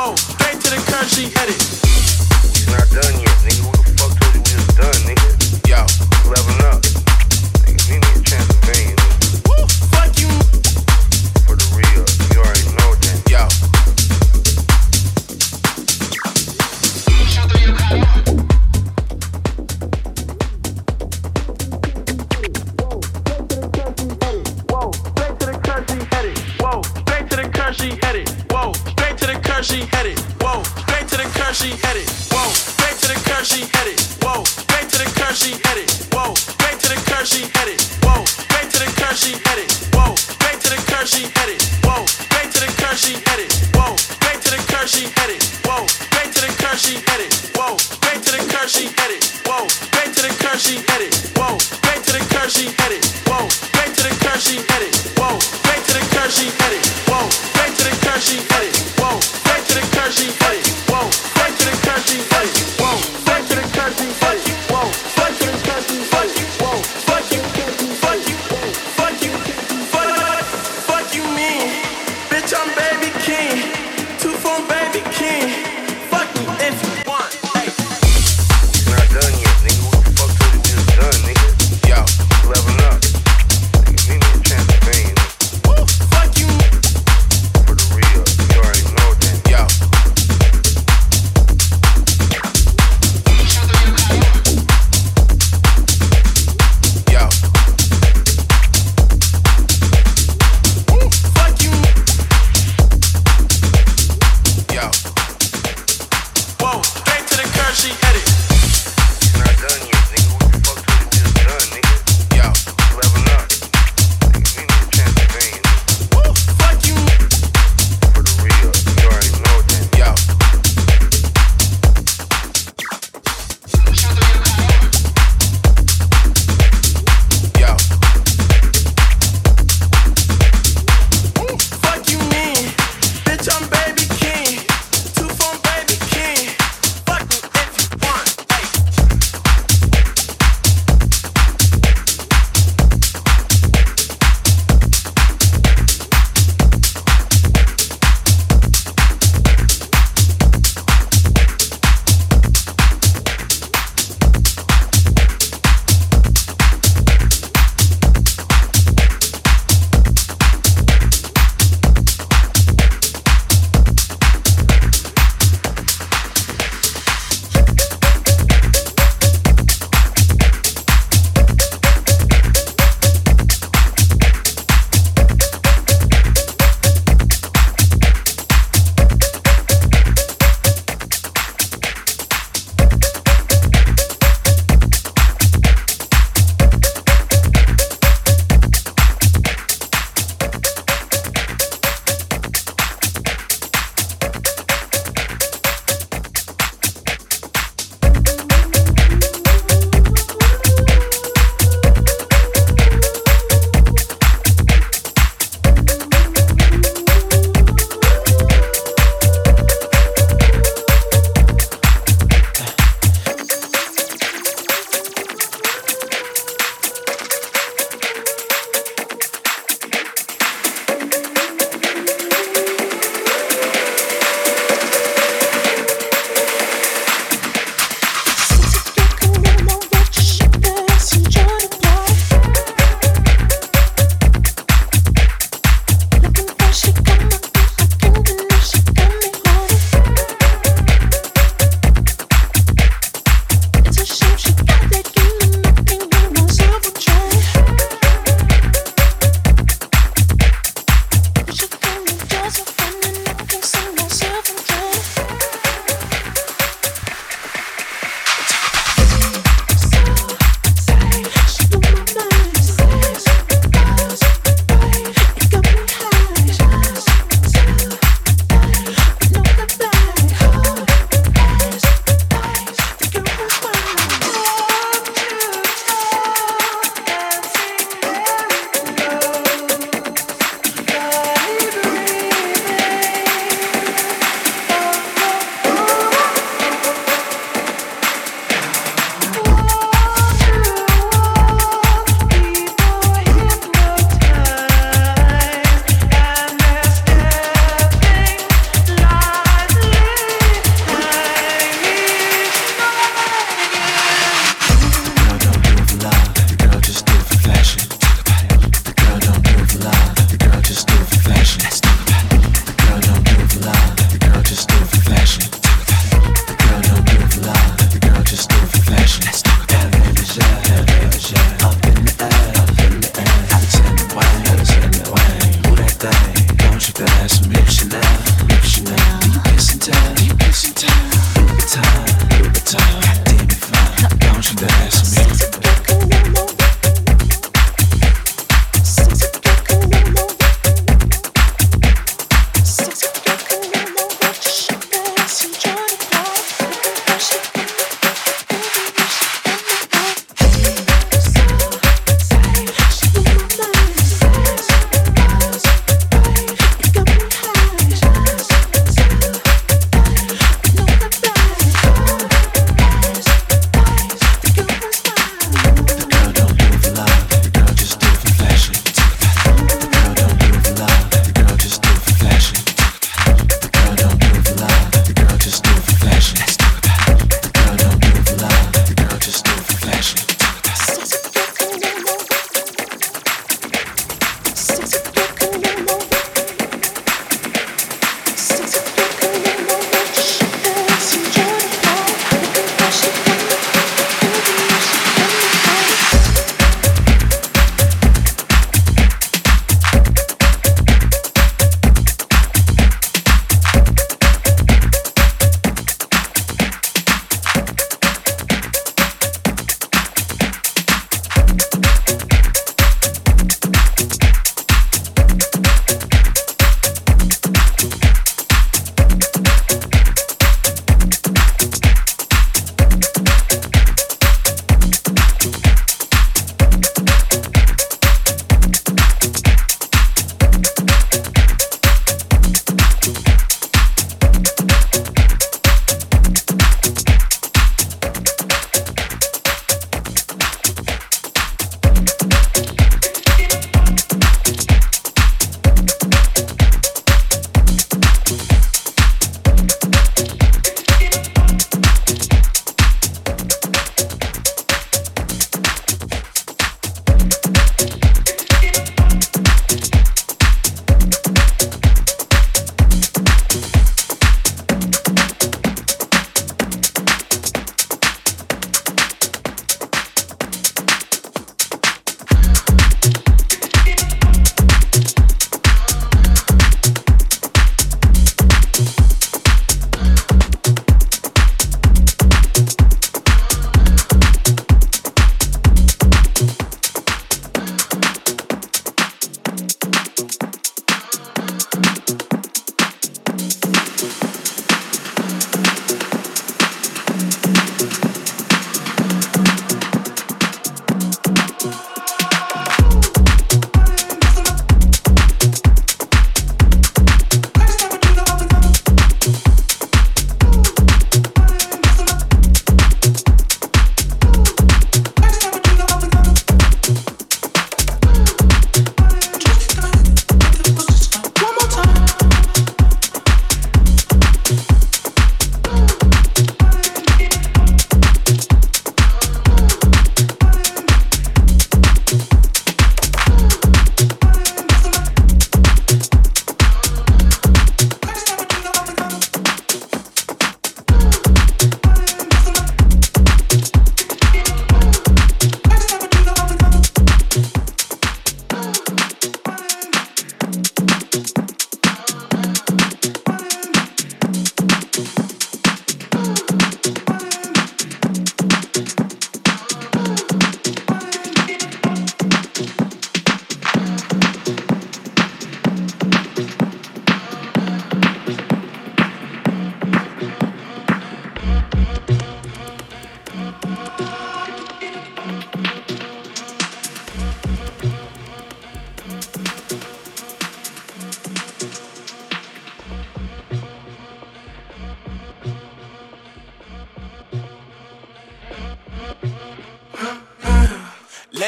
Straight to the curb, she it. Not done yet, nigga. Who the fuck told you we was done, nigga? Yo. Leveling up. Nigga, give me a Transylvania, nigga.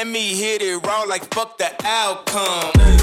Let me hit it raw like fuck the outcome.